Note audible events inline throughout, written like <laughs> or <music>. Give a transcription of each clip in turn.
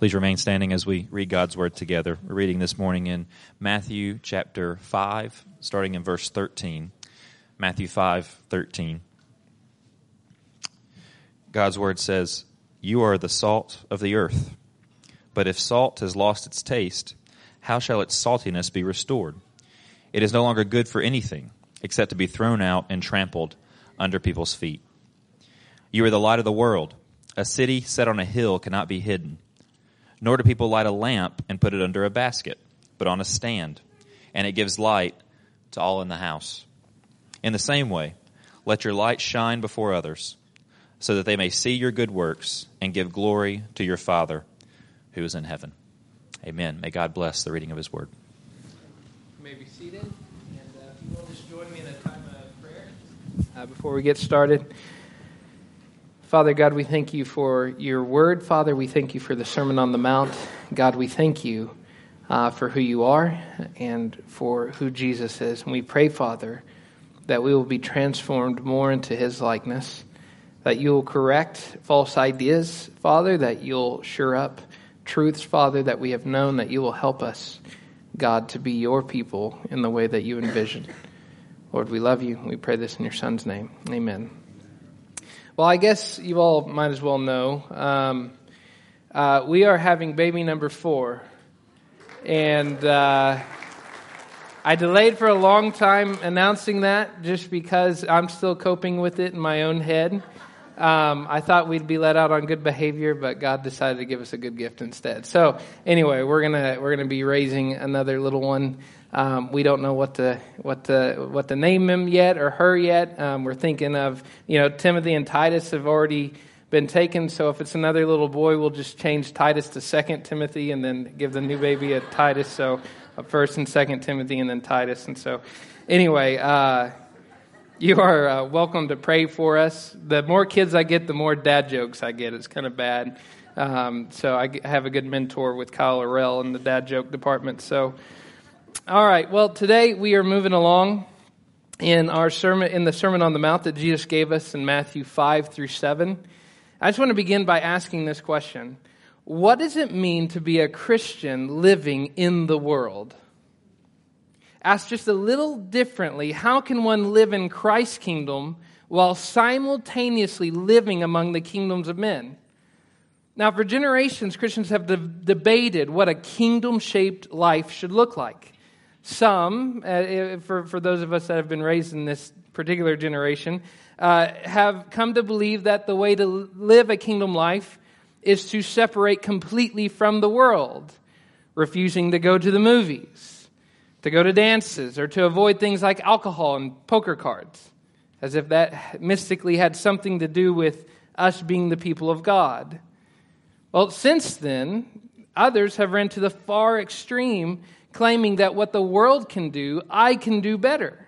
Please remain standing as we read God's word together. We're reading this morning in Matthew chapter 5, starting in verse 13. Matthew 5, 13. God's word says, You are the salt of the earth. But if salt has lost its taste, how shall its saltiness be restored? It is no longer good for anything except to be thrown out and trampled under people's feet. You are the light of the world. A city set on a hill cannot be hidden. Nor do people light a lamp and put it under a basket, but on a stand, and it gives light to all in the house. In the same way, let your light shine before others, so that they may see your good works and give glory to your Father who is in heaven. Amen. May God bless the reading of his word. You may be seated. And uh, if you will just join me in a time of prayer uh, before we get started. Father God, we thank you for your word. Father, we thank you for the Sermon on the Mount. God, we thank you uh, for who you are and for who Jesus is. And we pray, Father, that we will be transformed more into his likeness, that you will correct false ideas, Father, that you'll sure up truths, Father, that we have known, that you will help us, God, to be your people in the way that you envision. Lord, we love you. We pray this in your Son's name. Amen. Well, I guess you all might as well know. Um, uh, we are having baby number four. And uh, I delayed for a long time announcing that just because I'm still coping with it in my own head. Um, I thought we'd be let out on good behavior, but God decided to give us a good gift instead. So anyway, we're gonna we're gonna be raising another little one. Um, we don't know what to what to what to name him yet or her yet. Um, we're thinking of you know Timothy and Titus have already been taken. So if it's another little boy, we'll just change Titus to Second Timothy and then give the new baby a Titus. So a First and Second Timothy and then Titus. And so anyway. Uh, you are uh, welcome to pray for us. The more kids I get, the more dad jokes I get. It's kind of bad. Um, so I have a good mentor with Kyle Orell in the dad joke department. So, all right. Well, today we are moving along in our sermon, in the Sermon on the Mount that Jesus gave us in Matthew 5 through 7. I just want to begin by asking this question What does it mean to be a Christian living in the world? Asked just a little differently, how can one live in Christ's kingdom while simultaneously living among the kingdoms of men? Now, for generations, Christians have de- debated what a kingdom shaped life should look like. Some, uh, for, for those of us that have been raised in this particular generation, uh, have come to believe that the way to live a kingdom life is to separate completely from the world, refusing to go to the movies, to go to dances, or to avoid things like alcohol and poker cards, as if that mystically had something to do with us being the people of God. Well, since then, others have run to the far extreme, claiming that what the world can do, I can do better.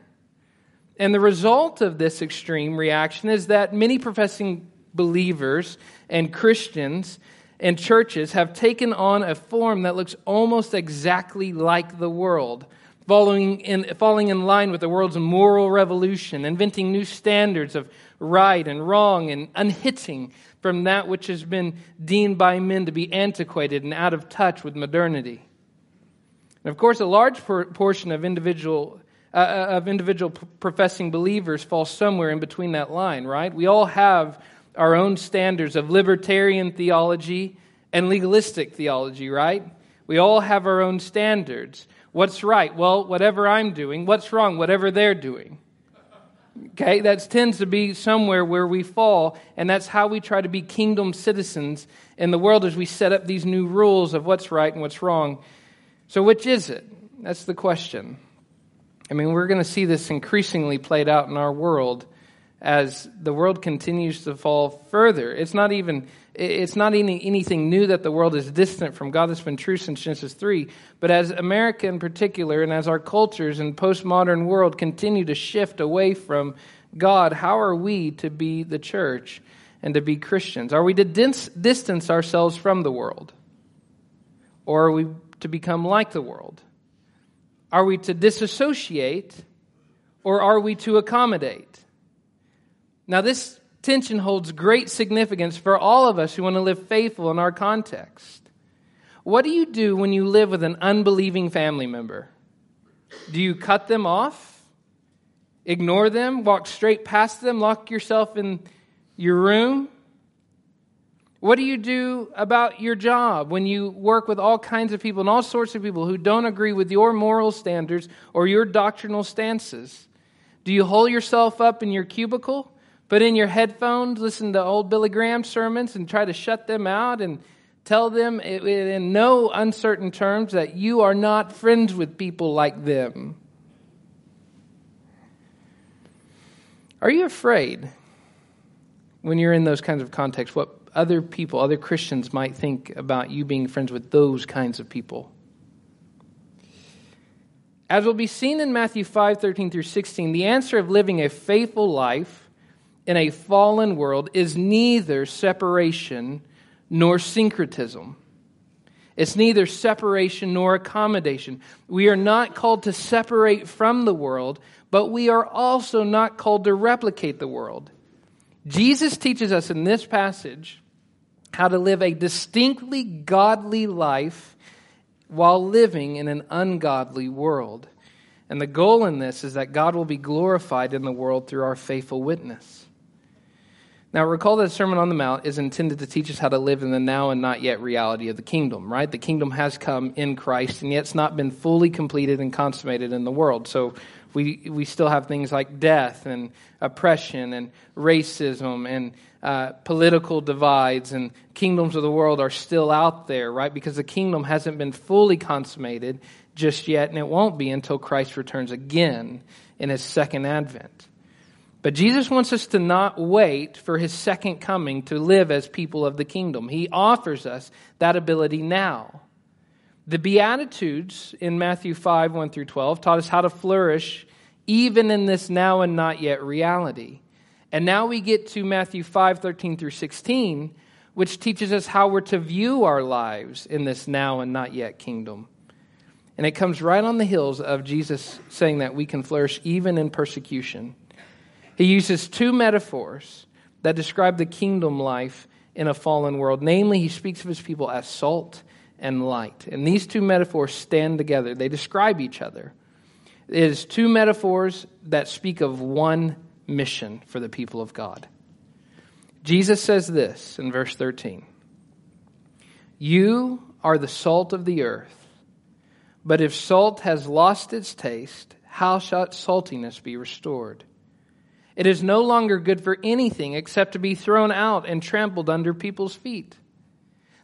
And the result of this extreme reaction is that many professing believers and Christians and churches have taken on a form that looks almost exactly like the world, following in, falling in line with the world's moral revolution, inventing new standards of right and wrong, and unhitching from that which has been deemed by men to be antiquated and out of touch with modernity. And of course, a large portion of individual uh, uh of individual professing believers fall somewhere in between that line, right? We all have our own standards of libertarian theology and legalistic theology, right? We all have our own standards. What's right? Well, whatever I'm doing. What's wrong? Whatever they're doing. Okay, that tends to be somewhere where we fall, and that's how we try to be kingdom citizens in the world as we set up these new rules of what's right and what's wrong. So, which is it? That's the question. I mean, we're going to see this increasingly played out in our world as the world continues to fall further. It's not even it's not any, anything new that the world is distant from God. That's been true since Genesis 3. But as America in particular, and as our cultures and postmodern world continue to shift away from God, how are we to be the church and to be Christians? Are we to distance ourselves from the world? Or are we to become like the world? Are we to disassociate? Or are we to accommodate? Now, this tension holds great significance for all of us who want to live faithful in our context. What do you do when you live with an unbelieving family member? Do you cut them off? Ignore them? Walk straight past them? Lock yourself in your room? What do you do about your job when you work with all kinds of people and all sorts of people who don't agree with your moral standards or your doctrinal stances? Do you hole yourself up in your cubicle, put in your headphones, listen to old Billy Graham sermons, and try to shut them out and tell them in no uncertain terms that you are not friends with people like them? Are you afraid when you're in those kinds of contexts what other people, other Christians might think about you being friends with those kinds of people? As will be seen in Matthew 5 13 through 16, the answer of living a faithful life in a fallen world is neither separation nor syncretism. It's neither separation nor accommodation. We are not called to separate from the world, but we are also not called to replicate the world. Jesus teaches us in this passage how to live a distinctly godly life while living in an ungodly world. And the goal in this is that God will be glorified in the world through our faithful witness. Now, recall that the Sermon on the Mount is intended to teach us how to live in the now and not yet reality of the kingdom, right? The kingdom has come in Christ, and yet it's not been fully completed and consummated in the world. So we, we still have things like death and oppression and racism and uh, political divides, and kingdoms of the world are still out there, right? Because the kingdom hasn't been fully consummated just yet, and it won't be until Christ returns again in his second advent. But Jesus wants us to not wait for his second coming to live as people of the kingdom. He offers us that ability now. The Beatitudes in Matthew 5 1 through 12 taught us how to flourish even in this now and not yet reality. And now we get to Matthew 5 13 through 16, which teaches us how we're to view our lives in this now and not yet kingdom. And it comes right on the heels of Jesus saying that we can flourish even in persecution. He uses two metaphors that describe the kingdom life in a fallen world. Namely, he speaks of his people as salt and light. And these two metaphors stand together, they describe each other. It is two metaphors that speak of one mission for the people of God. Jesus says this in verse 13 You are the salt of the earth, but if salt has lost its taste, how shall its saltiness be restored? It is no longer good for anything except to be thrown out and trampled under people's feet.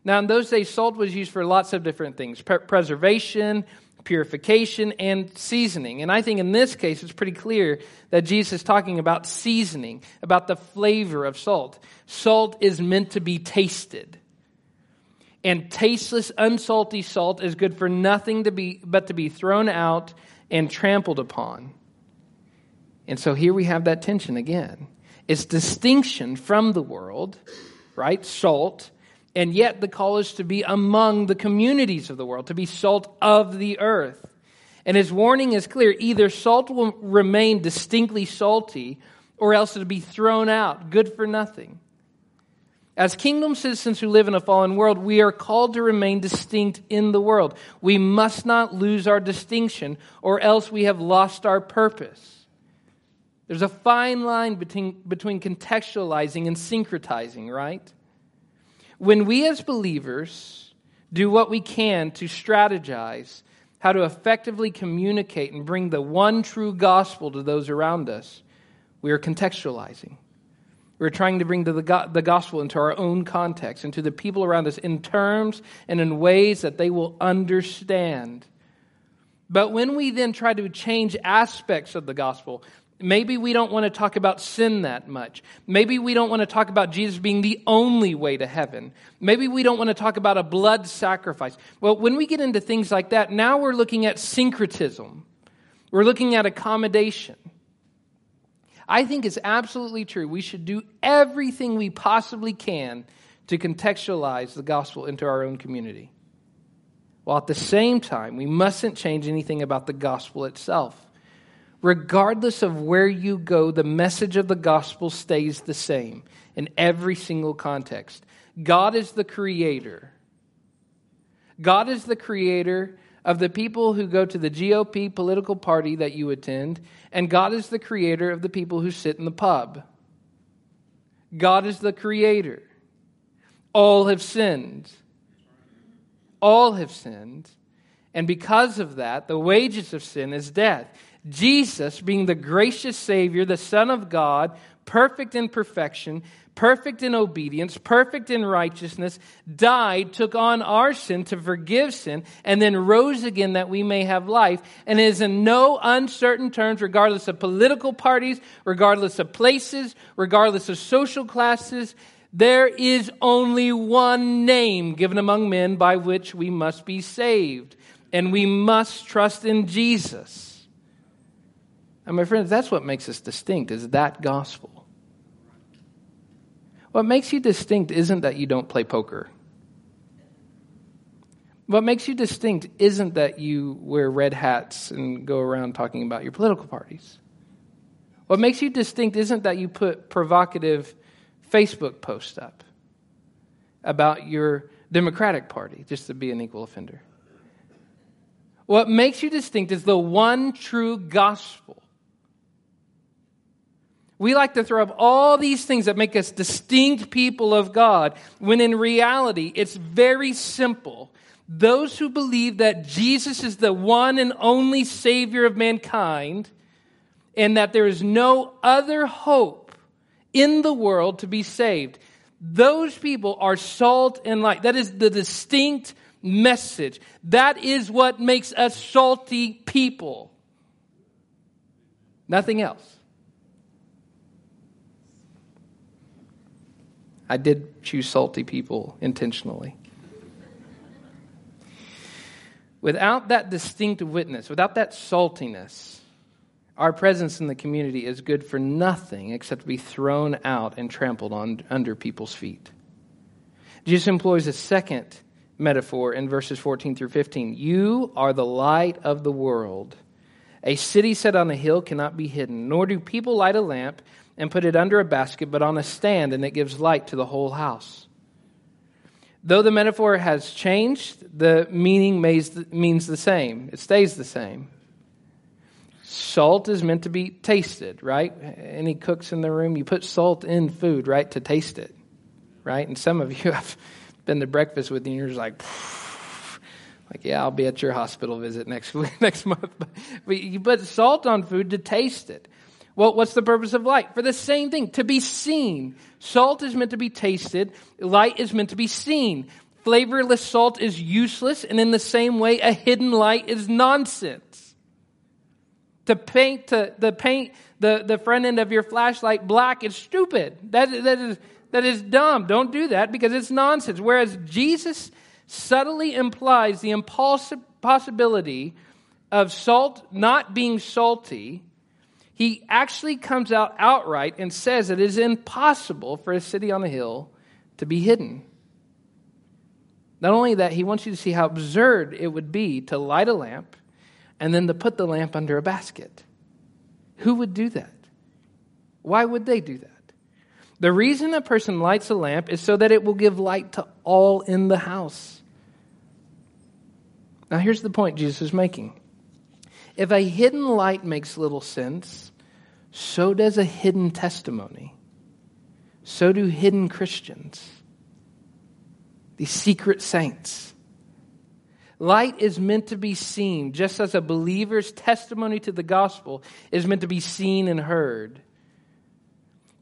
Now, in those days, salt was used for lots of different things preservation, purification, and seasoning. And I think in this case, it's pretty clear that Jesus is talking about seasoning, about the flavor of salt. Salt is meant to be tasted. And tasteless, unsalty salt is good for nothing to be, but to be thrown out and trampled upon. And so here we have that tension again. It's distinction from the world, right? Salt. And yet the call is to be among the communities of the world, to be salt of the earth. And his warning is clear either salt will remain distinctly salty, or else it'll be thrown out, good for nothing. As kingdom citizens who live in a fallen world, we are called to remain distinct in the world. We must not lose our distinction, or else we have lost our purpose. There's a fine line between, between contextualizing and syncretizing, right? When we as believers do what we can to strategize how to effectively communicate and bring the one true gospel to those around us, we are contextualizing. We're trying to bring the, the gospel into our own context, into the people around us in terms and in ways that they will understand. But when we then try to change aspects of the gospel, Maybe we don't want to talk about sin that much. Maybe we don't want to talk about Jesus being the only way to heaven. Maybe we don't want to talk about a blood sacrifice. Well, when we get into things like that, now we're looking at syncretism. We're looking at accommodation. I think it's absolutely true. We should do everything we possibly can to contextualize the gospel into our own community. While at the same time, we mustn't change anything about the gospel itself. Regardless of where you go, the message of the gospel stays the same in every single context. God is the creator. God is the creator of the people who go to the GOP political party that you attend, and God is the creator of the people who sit in the pub. God is the creator. All have sinned. All have sinned. And because of that, the wages of sin is death. Jesus, being the gracious Savior, the Son of God, perfect in perfection, perfect in obedience, perfect in righteousness, died, took on our sin to forgive sin, and then rose again that we may have life, and is in no uncertain terms, regardless of political parties, regardless of places, regardless of social classes. There is only one name given among men by which we must be saved, and we must trust in Jesus. And my friends, that's what makes us distinct, is that gospel. What makes you distinct isn't that you don't play poker. What makes you distinct isn't that you wear red hats and go around talking about your political parties. What makes you distinct isn't that you put provocative Facebook posts up about your Democratic Party just to be an equal offender. What makes you distinct is the one true gospel we like to throw up all these things that make us distinct people of God, when in reality, it's very simple. Those who believe that Jesus is the one and only Savior of mankind, and that there is no other hope in the world to be saved, those people are salt and light. That is the distinct message. That is what makes us salty people. Nothing else. I did choose salty people intentionally. Without that distinct witness, without that saltiness, our presence in the community is good for nothing except to be thrown out and trampled on under people's feet. Jesus employs a second metaphor in verses 14 through 15. You are the light of the world. A city set on a hill cannot be hidden, nor do people light a lamp and put it under a basket, but on a stand, and it gives light to the whole house. Though the metaphor has changed, the meaning means the same. It stays the same. Salt is meant to be tasted, right? Any cooks in the room, you put salt in food, right, to taste it, right? And some of you <laughs> have been to breakfast with you, and you're just like, like, yeah, I'll be at your hospital visit next <laughs> week, next month. But you put salt on food to taste it. Well, what's the purpose of light? For the same thing, to be seen. Salt is meant to be tasted, light is meant to be seen. Flavorless salt is useless, and in the same way, a hidden light is nonsense. To paint to the paint the, the front end of your flashlight black is stupid. That, that is that is dumb. Don't do that because it's nonsense. Whereas Jesus subtly implies the impossibility of salt not being salty he actually comes out outright and says it is impossible for a city on a hill to be hidden. Not only that, he wants you to see how absurd it would be to light a lamp and then to put the lamp under a basket. Who would do that? Why would they do that? The reason a person lights a lamp is so that it will give light to all in the house. Now, here's the point Jesus is making. If a hidden light makes little sense, so does a hidden testimony. So do hidden Christians, these secret saints. Light is meant to be seen, just as a believer's testimony to the gospel is meant to be seen and heard.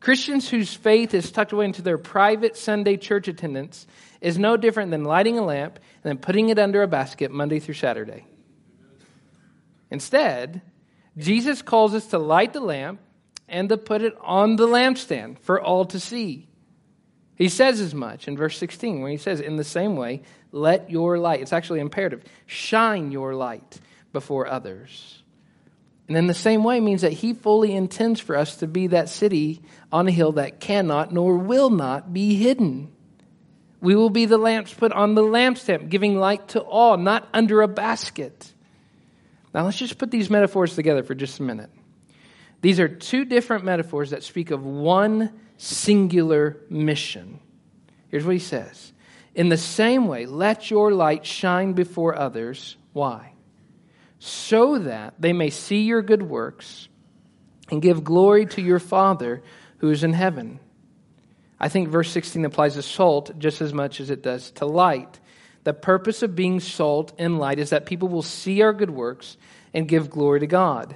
Christians whose faith is tucked away into their private Sunday church attendance is no different than lighting a lamp and then putting it under a basket Monday through Saturday. Instead, Jesus calls us to light the lamp and to put it on the lampstand for all to see. He says as much in verse 16 when he says, In the same way, let your light, it's actually imperative, shine your light before others. And in the same way means that he fully intends for us to be that city on a hill that cannot nor will not be hidden. We will be the lamps put on the lampstand, giving light to all, not under a basket. Now, let's just put these metaphors together for just a minute. These are two different metaphors that speak of one singular mission. Here's what he says In the same way, let your light shine before others. Why? So that they may see your good works and give glory to your Father who is in heaven. I think verse 16 applies to salt just as much as it does to light. The purpose of being salt and light is that people will see our good works and give glory to God.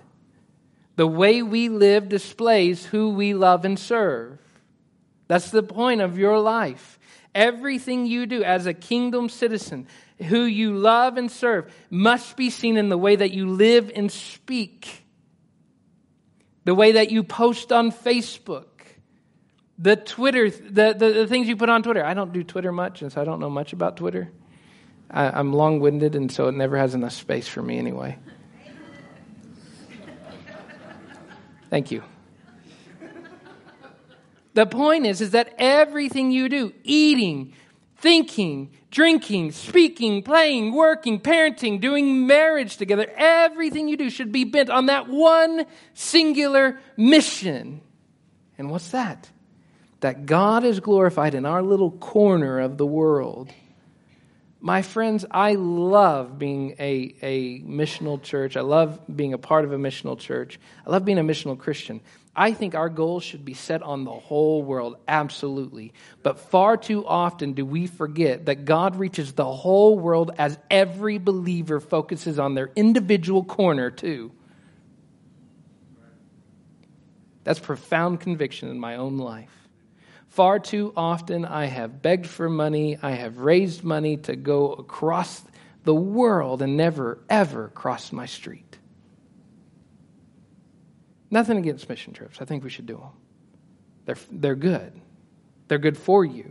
The way we live displays who we love and serve. That's the point of your life. Everything you do as a kingdom citizen, who you love and serve, must be seen in the way that you live and speak, the way that you post on Facebook, the Twitter, the, the, the things you put on Twitter. I don't do Twitter much, and so I don't know much about Twitter. I, I'm long winded, and so it never has enough space for me anyway. Thank you. The point is, is that everything you do, eating, thinking, drinking, speaking, playing, working, parenting, doing marriage together, everything you do should be bent on that one singular mission. And what's that? That God is glorified in our little corner of the world. My friends, I love being a, a missional church. I love being a part of a missional church. I love being a missional Christian. I think our goals should be set on the whole world, absolutely. But far too often do we forget that God reaches the whole world as every believer focuses on their individual corner, too. That's profound conviction in my own life. Far too often, I have begged for money, I have raised money to go across the world and never, ever crossed my street. Nothing against mission trips. I think we should do them. They're, they're good, they're good for you.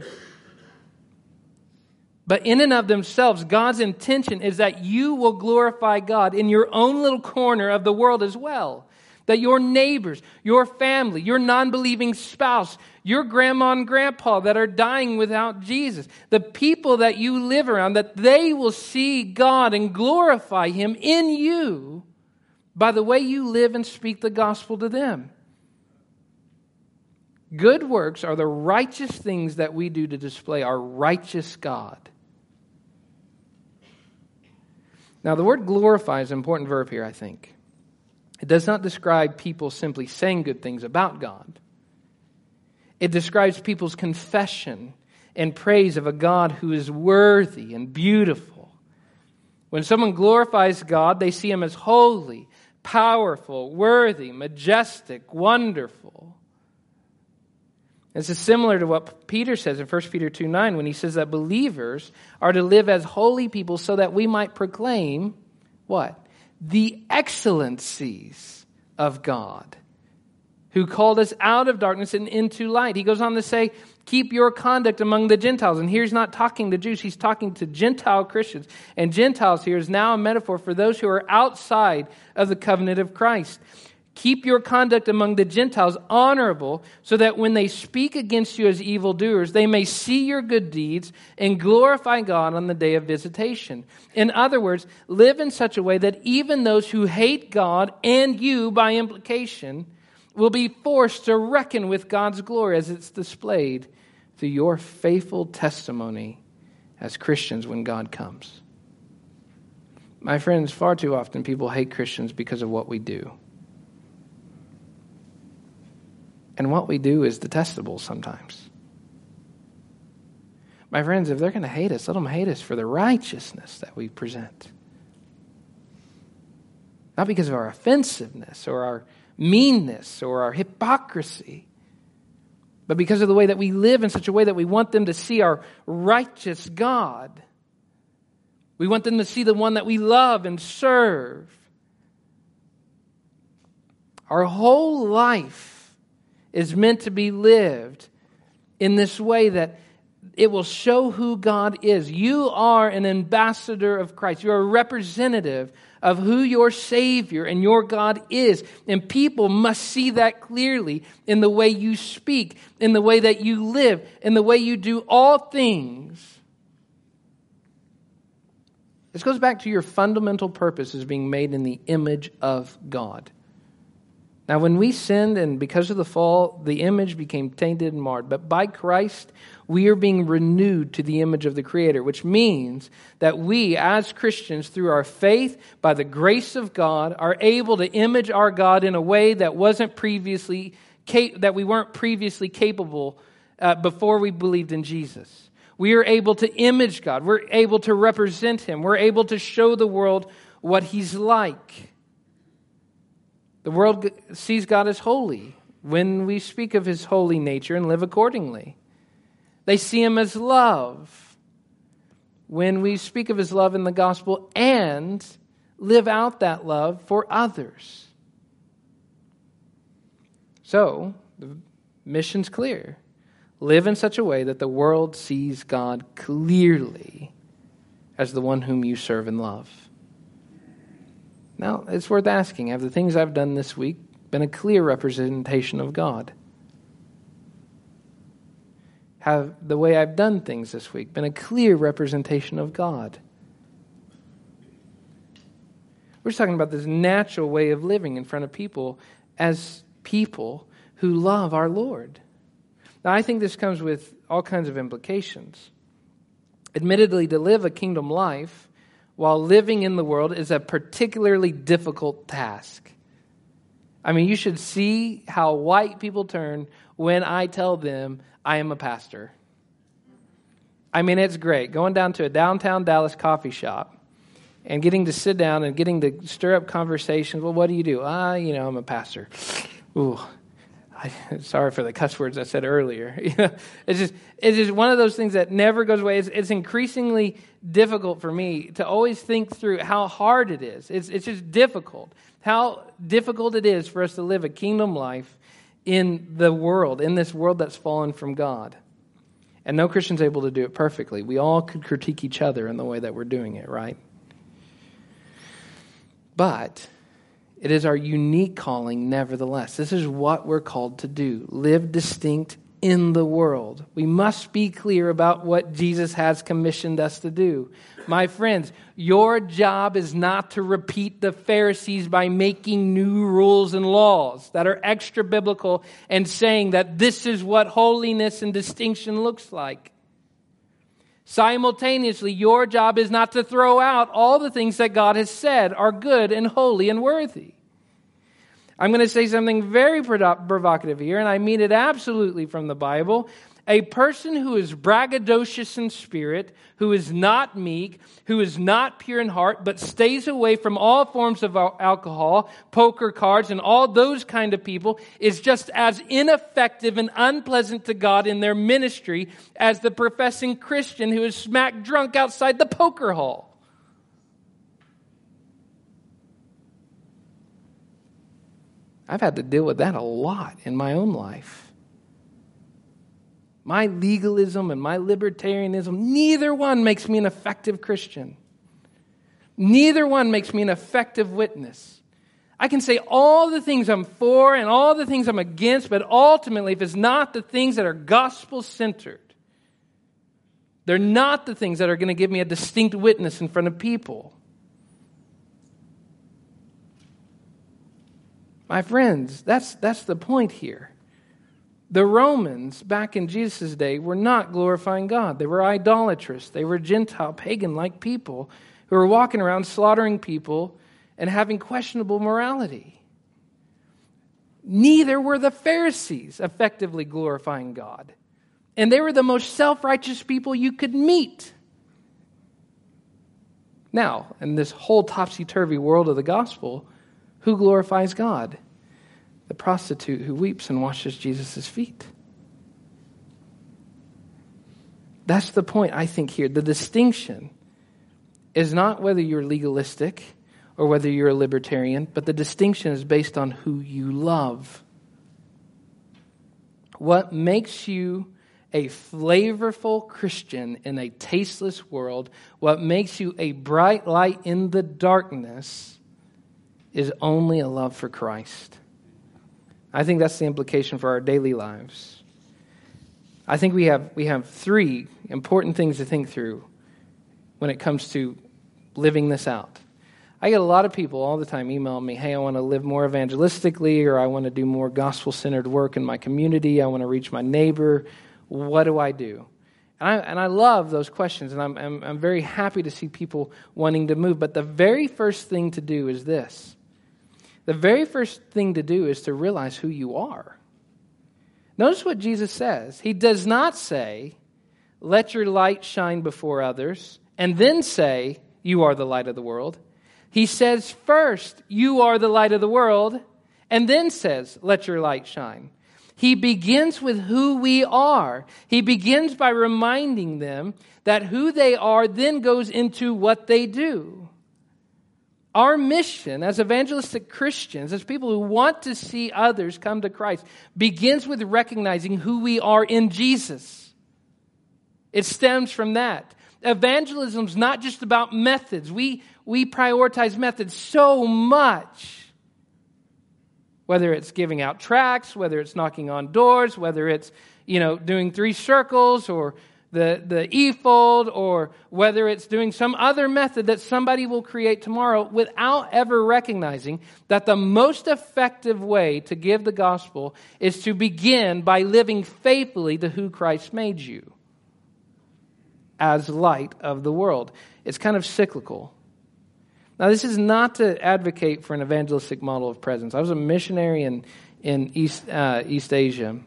But in and of themselves, God's intention is that you will glorify God in your own little corner of the world as well. That your neighbors, your family, your non believing spouse, your grandma and grandpa that are dying without Jesus, the people that you live around, that they will see God and glorify Him in you by the way you live and speak the gospel to them. Good works are the righteous things that we do to display our righteous God. Now, the word glorify is an important verb here, I think. It does not describe people simply saying good things about God, it describes people's confession and praise of a God who is worthy and beautiful. When someone glorifies God, they see him as holy, powerful, worthy, majestic, wonderful. This is similar to what Peter says in 1 Peter 2 9 when he says that believers are to live as holy people so that we might proclaim what? The excellencies of God who called us out of darkness and into light. He goes on to say, Keep your conduct among the Gentiles. And here he's not talking to Jews, he's talking to Gentile Christians. And Gentiles here is now a metaphor for those who are outside of the covenant of Christ. Keep your conduct among the Gentiles honorable, so that when they speak against you as evildoers, they may see your good deeds and glorify God on the day of visitation. In other words, live in such a way that even those who hate God and you by implication will be forced to reckon with God's glory as it's displayed through your faithful testimony as Christians when God comes. My friends, far too often people hate Christians because of what we do. And what we do is detestable sometimes. My friends, if they're going to hate us, let them hate us for the righteousness that we present. Not because of our offensiveness or our meanness or our hypocrisy, but because of the way that we live in such a way that we want them to see our righteous God. We want them to see the one that we love and serve. Our whole life is meant to be lived in this way that it will show who God is. You are an ambassador of Christ. You're a representative of who your Savior and your God is. And people must see that clearly in the way you speak, in the way that you live, in the way you do all things. This goes back to your fundamental purpose as being made in the image of God. Now, when we sinned and because of the fall, the image became tainted and marred. But by Christ, we are being renewed to the image of the Creator, which means that we, as Christians, through our faith, by the grace of God, are able to image our God in a way that wasn't previously that we weren't previously capable uh, before we believed in Jesus. We are able to image God. We're able to represent Him. We're able to show the world what He's like. The world sees God as holy when we speak of His holy nature and live accordingly. They see Him as love when we speak of His love in the gospel and live out that love for others. So, the mission's clear. Live in such a way that the world sees God clearly as the one whom you serve and love. Now, it's worth asking have the things I've done this week been a clear representation of God? Have the way I've done things this week been a clear representation of God? We're talking about this natural way of living in front of people as people who love our Lord. Now, I think this comes with all kinds of implications. Admittedly, to live a kingdom life while living in the world is a particularly difficult task. I mean, you should see how white people turn when I tell them I am a pastor. I mean, it's great. Going down to a downtown Dallas coffee shop and getting to sit down and getting to stir up conversations. Well, what do you do? Ah, you know, I'm a pastor. Ooh, I, sorry for the cuss words I said earlier. <laughs> You know, it's just it's just one of those things that never goes away. It's, it's, increasingly difficult for me to always think through how hard it is. It's it's just difficult. How difficult it is for us to live a kingdom life in the world, in this world that's fallen from God. And no Christian's able to do it perfectly. We all could critique each other in the way that we're doing it, right? But it is our unique calling, nevertheless. This is what we're called to do live distinct in the world. We must be clear about what Jesus has commissioned us to do. My friends, your job is not to repeat the Pharisees by making new rules and laws that are extra biblical and saying that this is what holiness and distinction looks like. Simultaneously, your job is not to throw out all the things that God has said are good and holy and worthy. I'm going to say something very provocative here, and I mean it absolutely from the Bible. A person who is braggadocious in spirit, who is not meek, who is not pure in heart, but stays away from all forms of alcohol, poker cards, and all those kind of people, is just as ineffective and unpleasant to God in their ministry as the professing Christian who is smack drunk outside the poker hall. I've had to deal with that a lot in my own life. My legalism and my libertarianism, neither one makes me an effective Christian. Neither one makes me an effective witness. I can say all the things I'm for and all the things I'm against, but ultimately, if it's not the things that are gospel centered, they're not the things that are going to give me a distinct witness in front of people. My friends, that's, that's the point here. The Romans back in Jesus' day were not glorifying God. They were idolatrous. They were Gentile, pagan like people who were walking around slaughtering people and having questionable morality. Neither were the Pharisees effectively glorifying God. And they were the most self righteous people you could meet. Now, in this whole topsy turvy world of the gospel, who glorifies God? The prostitute who weeps and washes Jesus' feet. That's the point, I think, here. The distinction is not whether you're legalistic or whether you're a libertarian, but the distinction is based on who you love. What makes you a flavorful Christian in a tasteless world, what makes you a bright light in the darkness, is only a love for Christ. I think that's the implication for our daily lives. I think we have, we have three important things to think through when it comes to living this out. I get a lot of people all the time emailing me, hey, I want to live more evangelistically, or I want to do more gospel centered work in my community. I want to reach my neighbor. What do I do? And I, and I love those questions, and I'm, I'm, I'm very happy to see people wanting to move. But the very first thing to do is this the very first thing to do is to realize who you are. Notice what Jesus says. He does not say, let your light shine before others, and then say, you are the light of the world. He says, first, you are the light of the world, and then says, let your light shine. He begins with who we are. He begins by reminding them that who they are then goes into what they do. Our mission as evangelistic Christians, as people who want to see others come to Christ, begins with recognizing who we are in Jesus. It stems from that. Evangelism is not just about methods. We, we prioritize methods so much. Whether it's giving out tracts, whether it's knocking on doors, whether it's, you know, doing three circles or the, the eFold, or whether it's doing some other method that somebody will create tomorrow without ever recognizing that the most effective way to give the gospel is to begin by living faithfully to who Christ made you as light of the world. It's kind of cyclical. Now, this is not to advocate for an evangelistic model of presence. I was a missionary in, in East, uh, East Asia.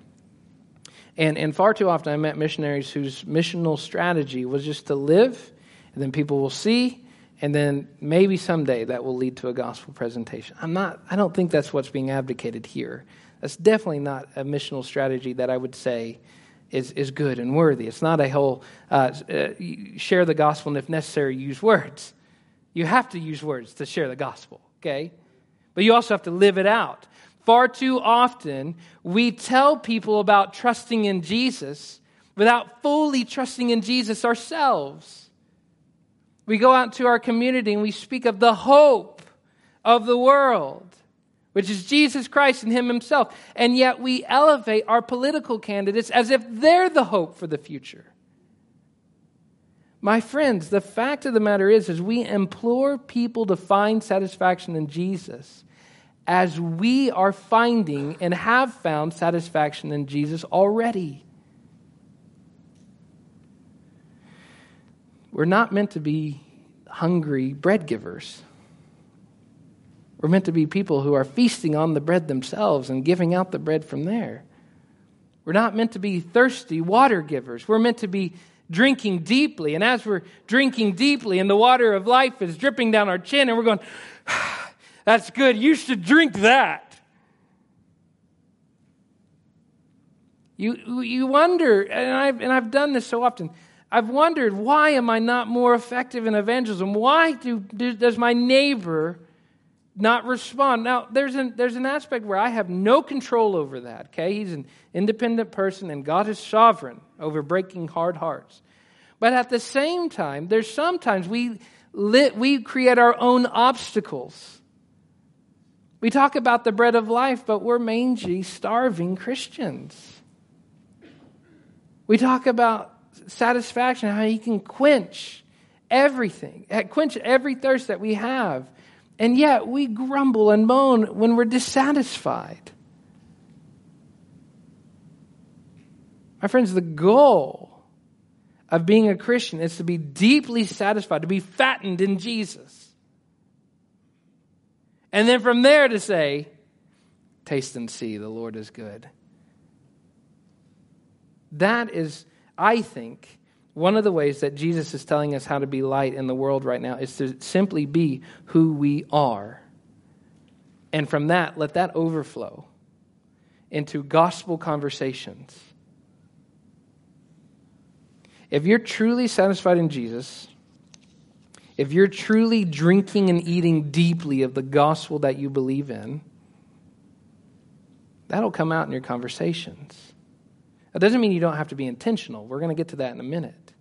And, and far too often I met missionaries whose missional strategy was just to live, and then people will see, and then maybe someday that will lead to a gospel presentation. I'm not, I don't think that's what's being advocated here. That's definitely not a missional strategy that I would say is, is good and worthy. It's not a whole uh, uh, share the gospel and, if necessary, use words. You have to use words to share the gospel, okay? But you also have to live it out. Far too often, we tell people about trusting in Jesus without fully trusting in Jesus ourselves. We go out to our community and we speak of the hope of the world which is Jesus Christ and Him Himself. And yet we elevate our political candidates as if they're the hope for the future. My friends, the fact of the matter is, is we implore people to find satisfaction in Jesus as we are finding and have found satisfaction in Jesus already. We're not meant to be hungry bread givers. We're meant to be people who are feasting on the bread themselves and giving out the bread from there. We're not meant to be thirsty water givers. We're meant to be drinking deeply. And as we're drinking deeply and the water of life is dripping down our chin and we're going, <sighs> ah, that's good. You should drink that. You, you wonder, and I've, and I've done this so often. I've wondered, why am I not more effective in evangelism? Why do, do, does my neighbor not respond. Now, there's an, there's an aspect where I have no control over that, okay? He's an independent person, and God is sovereign over breaking hard hearts. But at the same time, there's sometimes we, lit, we create our own obstacles. We talk about the bread of life, but we're mangy, starving Christians. We talk about satisfaction, how He can quench everything, quench every thirst that we have. And yet we grumble and moan when we're dissatisfied. My friends, the goal of being a Christian is to be deeply satisfied, to be fattened in Jesus. And then from there to say, taste and see, the Lord is good. That is, I think, one of the ways that Jesus is telling us how to be light in the world right now is to simply be who we are. And from that, let that overflow into gospel conversations. If you're truly satisfied in Jesus, if you're truly drinking and eating deeply of the gospel that you believe in, that'll come out in your conversations. That doesn't mean you don't have to be intentional. We're going to get to that in a minute.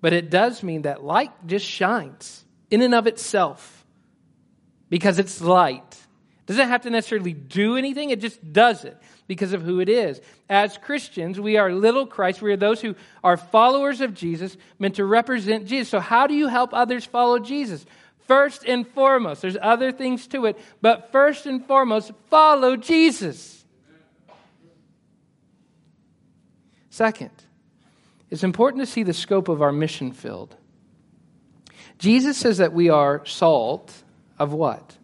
But it does mean that light just shines in and of itself because it's light. It doesn't have to necessarily do anything, it just does it because of who it is. As Christians, we are little Christ. We are those who are followers of Jesus, meant to represent Jesus. So, how do you help others follow Jesus? First and foremost, there's other things to it, but first and foremost, follow Jesus. Second, it's important to see the scope of our mission field. Jesus says that we are salt of what?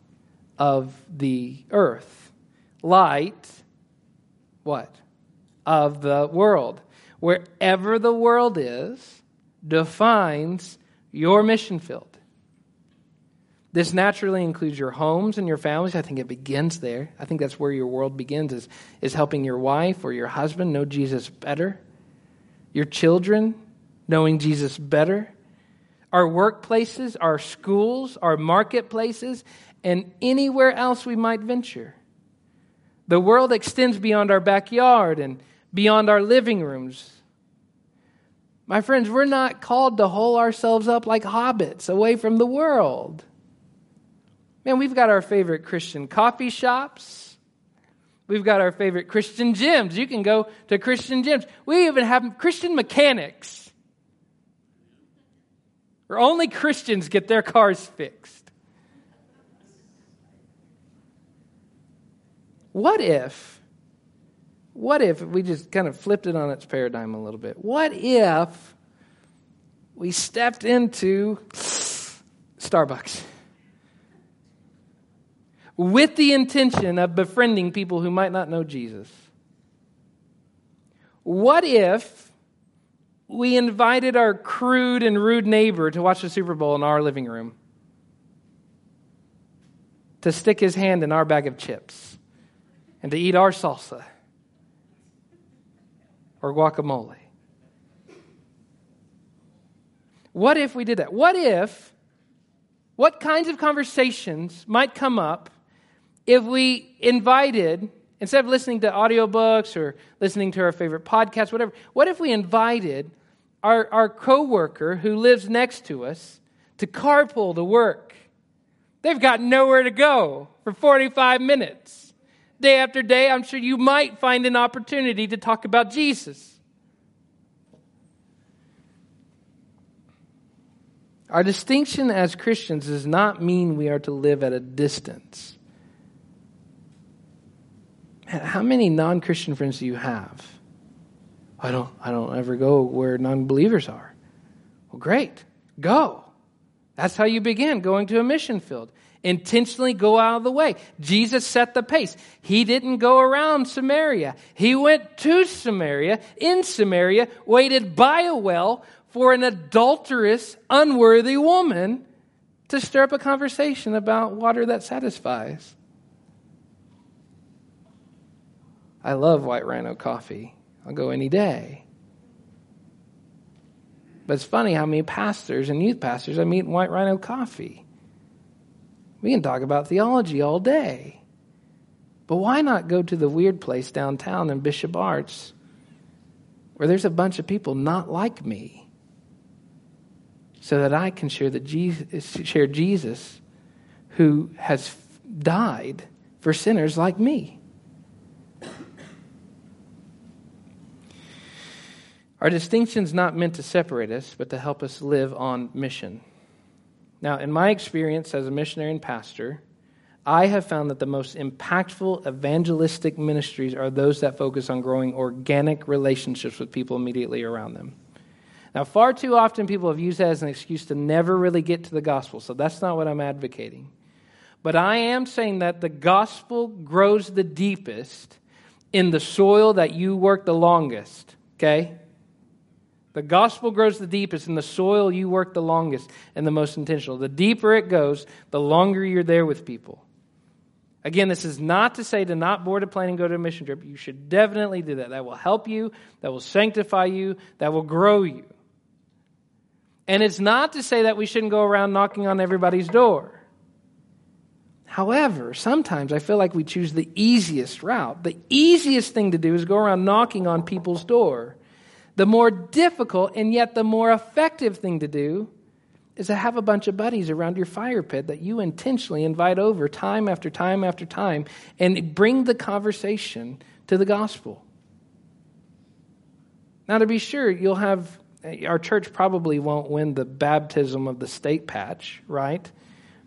Of the earth. Light, what? Of the world. Wherever the world is, defines your mission field. This naturally includes your homes and your families. I think it begins there. I think that's where your world begins is, is helping your wife or your husband know Jesus better. Your children knowing Jesus better. Our workplaces, our schools, our marketplaces, and anywhere else we might venture. The world extends beyond our backyard and beyond our living rooms. My friends, we're not called to hole ourselves up like hobbits away from the world. Man, we've got our favorite Christian coffee shops. We've got our favorite Christian gyms. You can go to Christian gyms. We even have Christian mechanics where only Christians get their cars fixed. What if, what if we just kind of flipped it on its paradigm a little bit? What if we stepped into Starbucks? with the intention of befriending people who might not know Jesus. What if we invited our crude and rude neighbor to watch the Super Bowl in our living room? To stick his hand in our bag of chips and to eat our salsa or guacamole? What if we did that? What if, what kinds of conversations might come up if we invited, instead of listening to audiobooks or listening to our favorite podcasts, whatever, what if we invited our, our coworker who lives next to us to carpool to work? They've got nowhere to go for 45 minutes. Day after day, I'm sure you might find an opportunity to talk about Jesus. Our distinction as Christians does not mean we are to live at a distance. How many non Christian friends do you have? I don't, I don't ever go where non believers are. Well, great. Go. That's how you begin going to a mission field. Intentionally go out of the way. Jesus set the pace. He didn't go around Samaria. He went to Samaria, in Samaria, waited by a well for an adulterous, unworthy woman to stir up a conversation about water that satisfies. I love White Rhino coffee. I'll go any day. But it's funny how many pastors and youth pastors I meet in White Rhino coffee. We can talk about theology all day. But why not go to the weird place downtown in Bishop Arts where there's a bunch of people not like me so that I can share, that Jesus, share Jesus who has died for sinners like me? Our distinction's not meant to separate us, but to help us live on mission. Now, in my experience as a missionary and pastor, I have found that the most impactful evangelistic ministries are those that focus on growing organic relationships with people immediately around them. Now, far too often people have used that as an excuse to never really get to the gospel, so that's not what I'm advocating. But I am saying that the gospel grows the deepest in the soil that you work the longest, okay? The gospel grows the deepest in the soil you work the longest and the most intentional. The deeper it goes, the longer you're there with people. Again, this is not to say to not board a plane and go to a mission trip. You should definitely do that. That will help you, that will sanctify you, that will grow you. And it's not to say that we shouldn't go around knocking on everybody's door. However, sometimes I feel like we choose the easiest route. The easiest thing to do is go around knocking on people's door the more difficult and yet the more effective thing to do is to have a bunch of buddies around your fire pit that you intentionally invite over time after time after time and bring the conversation to the gospel. Now, to be sure, you'll have, our church probably won't win the baptism of the state patch, right?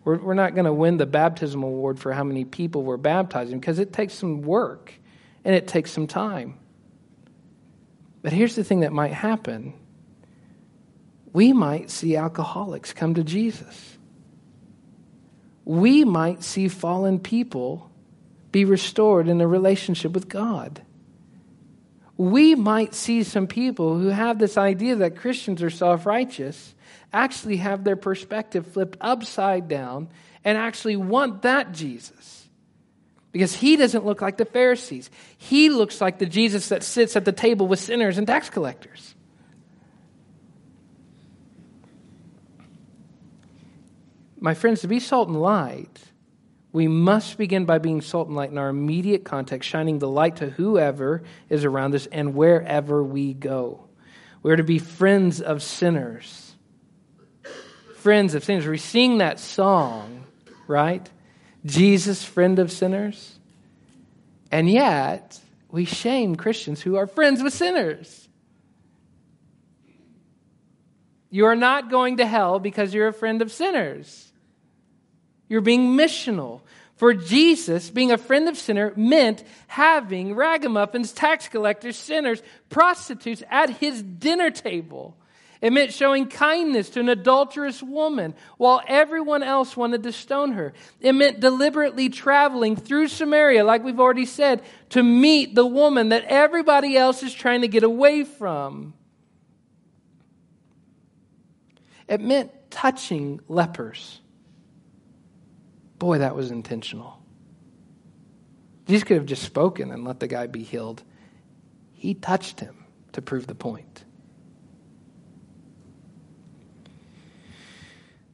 We're, we're not going to win the baptism award for how many people we're baptizing because it takes some work and it takes some time. But here's the thing that might happen we might see alcoholics come to Jesus. We might see fallen people be restored in a relationship with God. We might see some people who have this idea that Christians are self righteous actually have their perspective flipped upside down and actually want that Jesus. Because he doesn't look like the Pharisees. He looks like the Jesus that sits at the table with sinners and tax collectors. My friends, to be salt and light, we must begin by being salt and light in our immediate context, shining the light to whoever is around us and wherever we go. We're to be friends of sinners. Friends of sinners. We sing that song, right? Jesus, friend of sinners. And yet, we shame Christians who are friends with sinners. You are not going to hell because you're a friend of sinners. You're being missional. For Jesus, being a friend of sinner meant having ragamuffins, tax collectors, sinners, prostitutes at his dinner table. It meant showing kindness to an adulterous woman while everyone else wanted to stone her. It meant deliberately traveling through Samaria, like we've already said, to meet the woman that everybody else is trying to get away from. It meant touching lepers Boy, that was intentional. Jesus could have just spoken and let the guy be healed. He touched him to prove the point.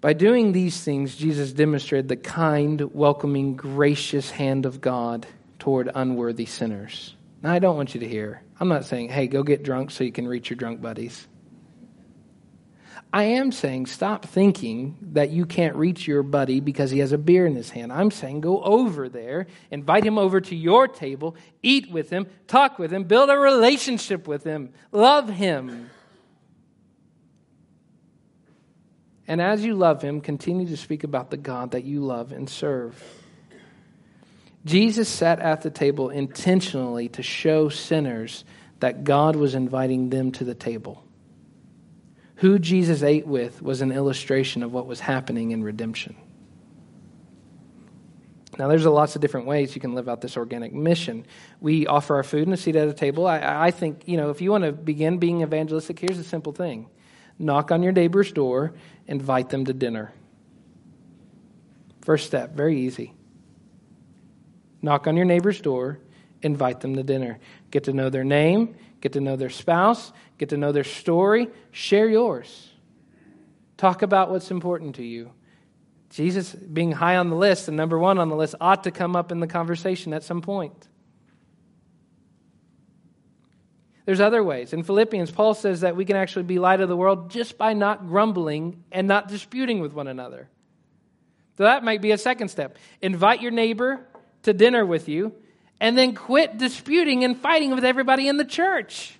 By doing these things, Jesus demonstrated the kind, welcoming, gracious hand of God toward unworthy sinners. Now, I don't want you to hear. I'm not saying, hey, go get drunk so you can reach your drunk buddies. I am saying stop thinking that you can't reach your buddy because he has a beer in his hand. I'm saying go over there, invite him over to your table, eat with him, talk with him, build a relationship with him, love him. And as you love him, continue to speak about the God that you love and serve. Jesus sat at the table intentionally to show sinners that God was inviting them to the table. Who Jesus ate with was an illustration of what was happening in redemption. Now, there's lots of different ways you can live out this organic mission. We offer our food and a seat at a table. I, I think, you know, if you want to begin being evangelistic, here's a simple thing knock on your neighbor's door, invite them to dinner. First step, very easy. Knock on your neighbor's door, invite them to dinner. Get to know their name, get to know their spouse, get to know their story, share yours. Talk about what's important to you. Jesus, being high on the list and number one on the list, ought to come up in the conversation at some point. There's other ways. In Philippians, Paul says that we can actually be light of the world just by not grumbling and not disputing with one another. So that might be a second step. Invite your neighbor to dinner with you and then quit disputing and fighting with everybody in the church.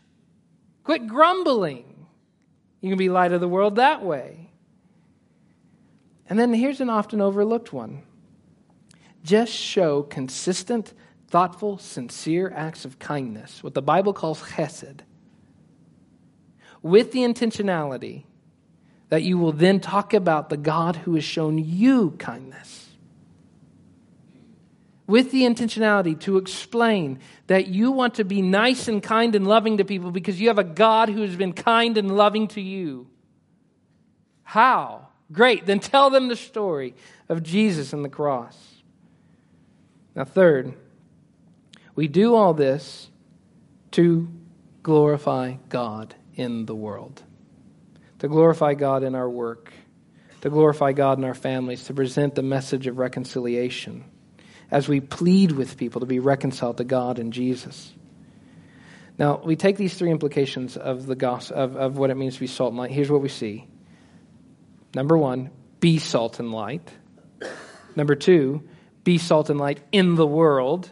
Quit grumbling. You can be light of the world that way. And then here's an often overlooked one just show consistent, thoughtful, sincere acts of kindness, what the Bible calls chesed, with the intentionality that you will then talk about the God who has shown you kindness with the intentionality to explain that you want to be nice and kind and loving to people because you have a God who has been kind and loving to you. How? Great. Then tell them the story of Jesus and the cross. Now, third, we do all this to glorify God in the world, to glorify God in our work, to glorify God in our families, to present the message of reconciliation as we plead with people to be reconciled to God and Jesus. Now, we take these three implications of the gospel, of, of what it means to be salt and light. Here's what we see. Number one, be salt and light. Number two, be salt and light in the world,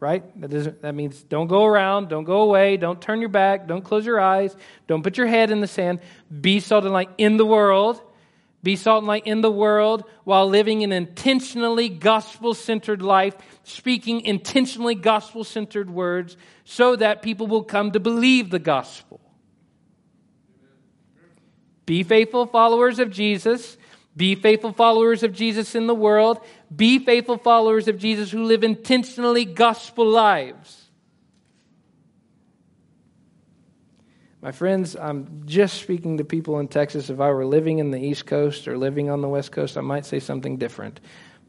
right? That, doesn't, that means don't go around, don't go away, don't turn your back, don't close your eyes, don't put your head in the sand. Be salt and light in the world. Be salt and light in the world while living an intentionally gospel centered life, speaking intentionally gospel centered words so that people will come to believe the gospel. Be faithful followers of Jesus. Be faithful followers of Jesus in the world. Be faithful followers of Jesus who live intentionally gospel lives. My friends, I'm just speaking to people in Texas. If I were living in the East Coast or living on the West Coast, I might say something different.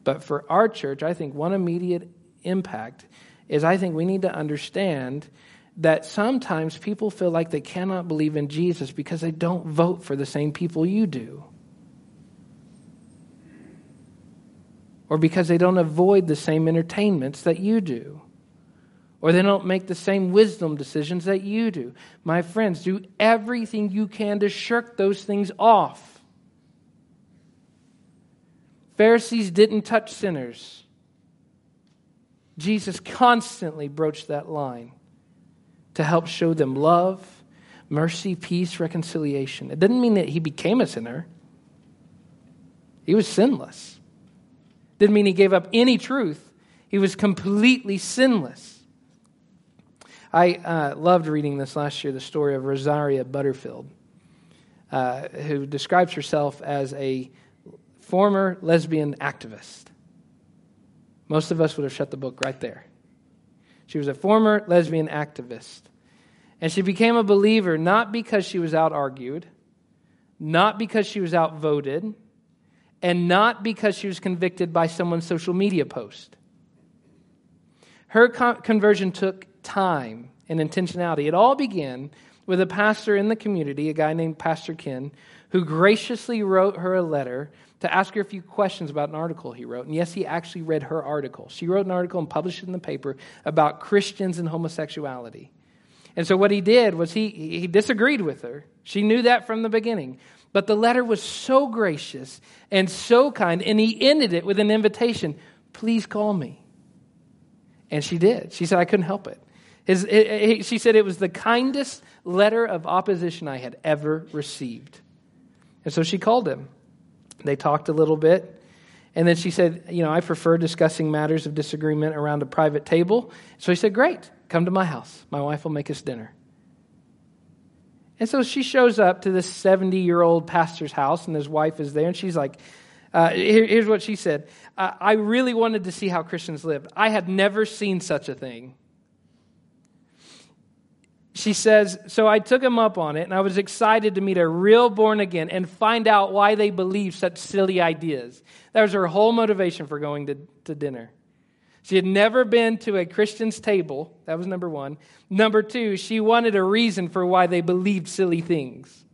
But for our church, I think one immediate impact is I think we need to understand that sometimes people feel like they cannot believe in Jesus because they don't vote for the same people you do. Or because they don't avoid the same entertainments that you do. Or they don't make the same wisdom decisions that you do. My friends, do everything you can to shirk those things off. Pharisees didn't touch sinners. Jesus constantly broached that line to help show them love, mercy, peace, reconciliation. It didn't mean that he became a sinner, he was sinless. Didn't mean he gave up any truth, he was completely sinless. I uh, loved reading this last year the story of Rosaria Butterfield, uh, who describes herself as a former lesbian activist. Most of us would have shut the book right there. She was a former lesbian activist. And she became a believer not because she was out argued, not because she was outvoted, and not because she was convicted by someone's social media post. Her con- conversion took time and intentionality. It all began with a pastor in the community, a guy named Pastor Ken, who graciously wrote her a letter to ask her a few questions about an article he wrote. And yes, he actually read her article. She wrote an article and published it in the paper about Christians and homosexuality. And so what he did was he, he disagreed with her. She knew that from the beginning. But the letter was so gracious and so kind, and he ended it with an invitation please call me. And she did. She said, I couldn't help it. His, it, it, she said it was the kindest letter of opposition I had ever received. And so she called him. They talked a little bit. And then she said, You know, I prefer discussing matters of disagreement around a private table. So he said, Great, come to my house. My wife will make us dinner. And so she shows up to this 70 year old pastor's house, and his wife is there, and she's like, uh, here, Here's what she said I really wanted to see how Christians lived. I had never seen such a thing she says, So I took him up on it, and I was excited to meet a real born again and find out why they believe such silly ideas. That was her whole motivation for going to, to dinner. She had never been to a Christian's table. That was number one. Number two, she wanted a reason for why they believed silly things.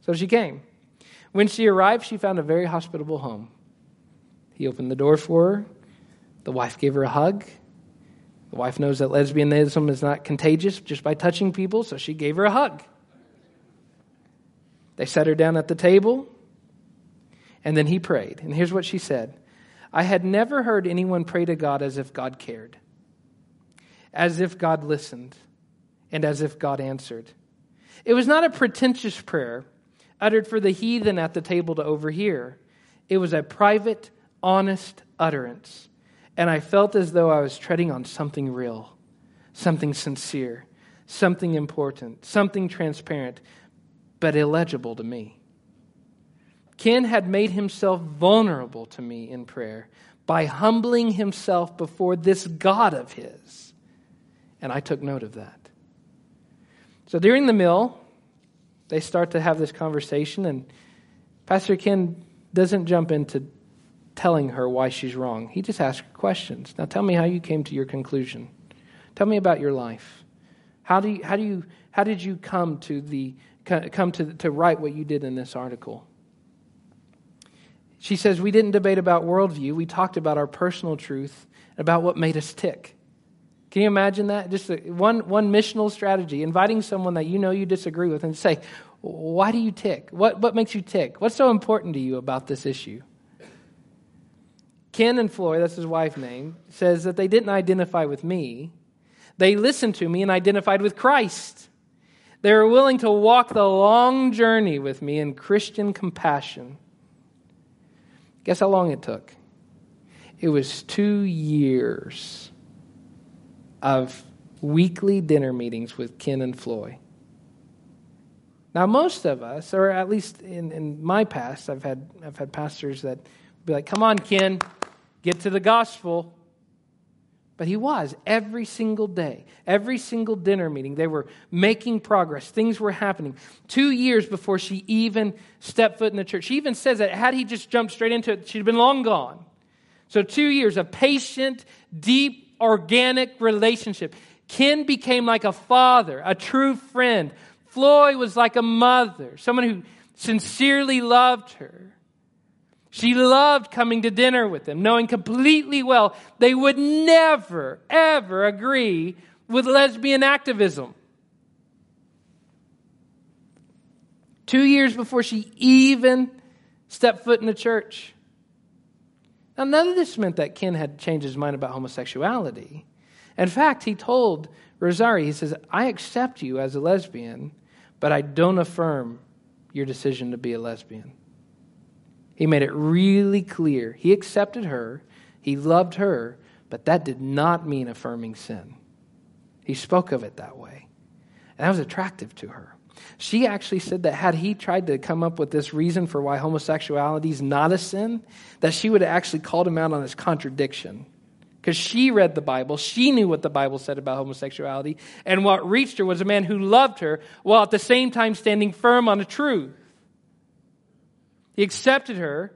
So she came. When she arrived, she found a very hospitable home. He opened the door for her. The wife gave her a hug. The wife knows that lesbianism is not contagious just by touching people, so she gave her a hug. They set her down at the table, and then he prayed. And here's what she said I had never heard anyone pray to God as if God cared, as if God listened, and as if God answered. It was not a pretentious prayer uttered for the heathen at the table to overhear, it was a private, honest utterance and I felt as though I was treading on something real, something sincere, something important, something transparent, but illegible to me. Ken had made himself vulnerable to me in prayer by humbling himself before this God of his. And I took note of that. So during the meal, they start to have this conversation, and Pastor Ken doesn't jump into telling her why she's wrong. He just asks questions. Now tell me how you came to your conclusion. Tell me about your life. How do you, how do you how did you come to the come to to write what you did in this article? She says we didn't debate about worldview. We talked about our personal truth, and about what made us tick. Can you imagine that? Just one one missional strategy: inviting someone that you know you disagree with, and say, "Why do you tick? What what makes you tick? What's so important to you about this issue?" Ken and Floy, that's his wife's name, says that they didn't identify with me. They listened to me and identified with Christ. They were willing to walk the long journey with me in Christian compassion. Guess how long it took? It was two years of weekly dinner meetings with Ken and Floy. Now, most of us, or at least in, in my past, I've had, I've had pastors that be like, come on, Ken, get to the gospel. But he was every single day, every single dinner meeting. They were making progress. Things were happening. Two years before she even stepped foot in the church. She even says that had he just jumped straight into it, she'd been long gone. So, two years of patient, deep, organic relationship. Ken became like a father, a true friend. Floy was like a mother, someone who sincerely loved her. She loved coming to dinner with them, knowing completely well they would never, ever agree with lesbian activism. Two years before she even stepped foot in the church. Now, none of this meant that Ken had changed his mind about homosexuality. In fact, he told Rosaria, he says, I accept you as a lesbian, but I don't affirm your decision to be a lesbian. He made it really clear. He accepted her, he loved her, but that did not mean affirming sin. He spoke of it that way. And that was attractive to her. She actually said that had he tried to come up with this reason for why homosexuality is not a sin, that she would have actually called him out on his contradiction. Because she read the Bible, she knew what the Bible said about homosexuality, and what reached her was a man who loved her while at the same time standing firm on the truth. He accepted her,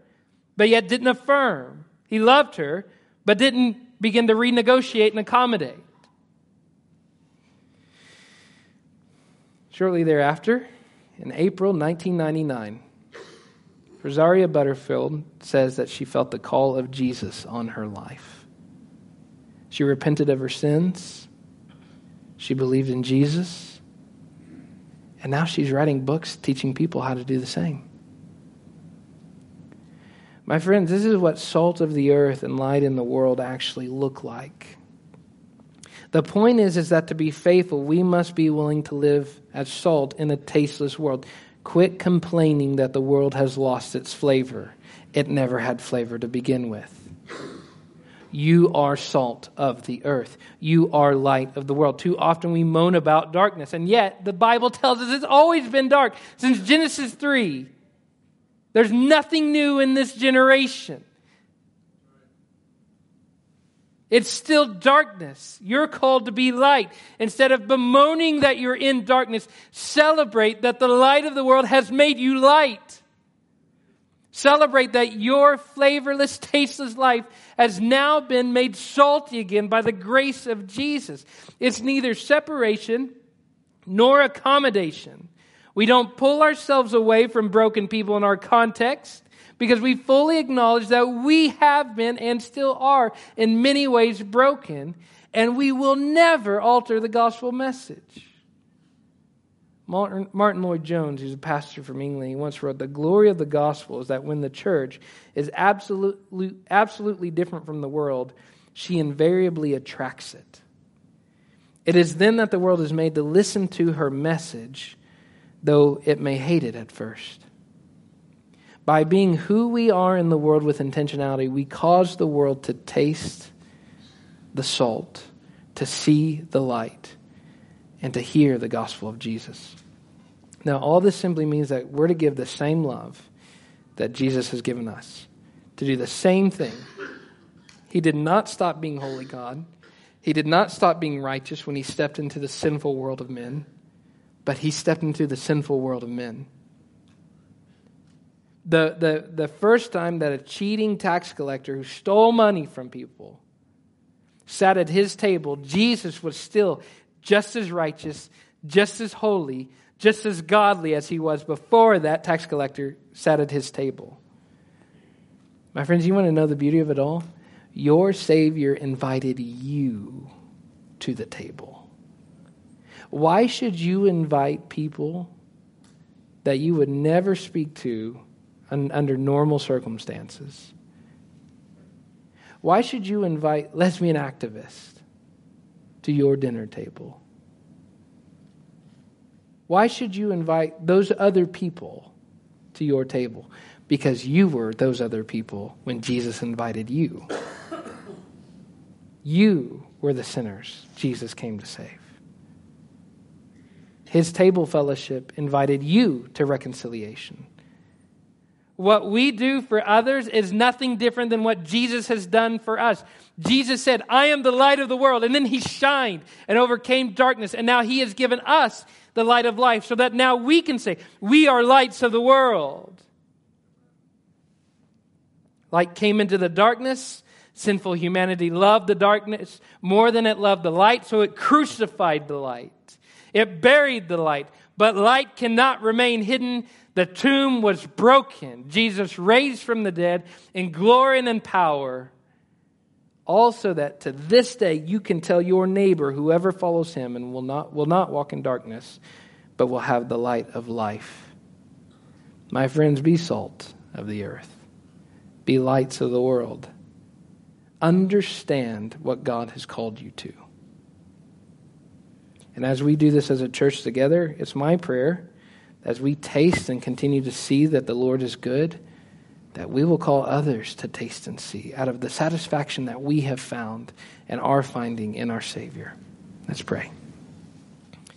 but yet didn't affirm. He loved her, but didn't begin to renegotiate and accommodate. Shortly thereafter, in April 1999, Rosaria Butterfield says that she felt the call of Jesus on her life. She repented of her sins. She believed in Jesus. And now she's writing books teaching people how to do the same. My friends, this is what salt of the earth and light in the world actually look like. The point is, is that to be faithful, we must be willing to live as salt in a tasteless world. Quit complaining that the world has lost its flavor. It never had flavor to begin with. You are salt of the earth. You are light of the world. Too often we moan about darkness, and yet the Bible tells us it's always been dark. Since Genesis 3, there's nothing new in this generation. It's still darkness. You're called to be light. Instead of bemoaning that you're in darkness, celebrate that the light of the world has made you light. Celebrate that your flavorless, tasteless life has now been made salty again by the grace of Jesus. It's neither separation nor accommodation. We don't pull ourselves away from broken people in our context because we fully acknowledge that we have been and still are in many ways broken, and we will never alter the gospel message. Martin, Martyn Lloyd-Jones, who's a pastor from England, he once wrote, The glory of the gospel is that when the church is absolutely, absolutely different from the world, she invariably attracts it. It is then that the world is made to listen to her message, though it may hate it at first. By being who we are in the world with intentionality, we cause the world to taste the salt, to see the light, and to hear the gospel of Jesus. Now, all this simply means that we're to give the same love that Jesus has given us, to do the same thing. He did not stop being holy God. He did not stop being righteous when he stepped into the sinful world of men, but he stepped into the sinful world of men. The, the, the first time that a cheating tax collector who stole money from people sat at his table, Jesus was still just as righteous, just as holy, just as godly as he was before that tax collector sat at his table. My friends, you want to know the beauty of it all? Your Savior invited you to the table. Why should you invite people that you would never speak to under normal circumstances. Why should you invite lesbian activists to your dinner table? Why should you invite those other people to your table? Because you were those other people when Jesus invited you. You were the sinners Jesus came to save. His table fellowship invited you to reconciliation. What we do for others is nothing different than what Jesus has done for us. Jesus said, I am the light of the world. And then he shined and overcame darkness. And now he has given us the light of life so that now we can say, We are lights of the world. Light came into the darkness. Sinful humanity loved the darkness more than it loved the light, so it crucified the light. It buried the light. But light cannot remain hidden. The tomb was broken. Jesus raised from the dead in glory and in power. Also, that to this day you can tell your neighbor, whoever follows him, and will not, will not walk in darkness, but will have the light of life. My friends, be salt of the earth, be lights of the world. Understand what God has called you to. And as we do this as a church together, it's my prayer as we taste and continue to see that the Lord is good, that we will call others to taste and see out of the satisfaction that we have found and are finding in our Savior. Let's pray.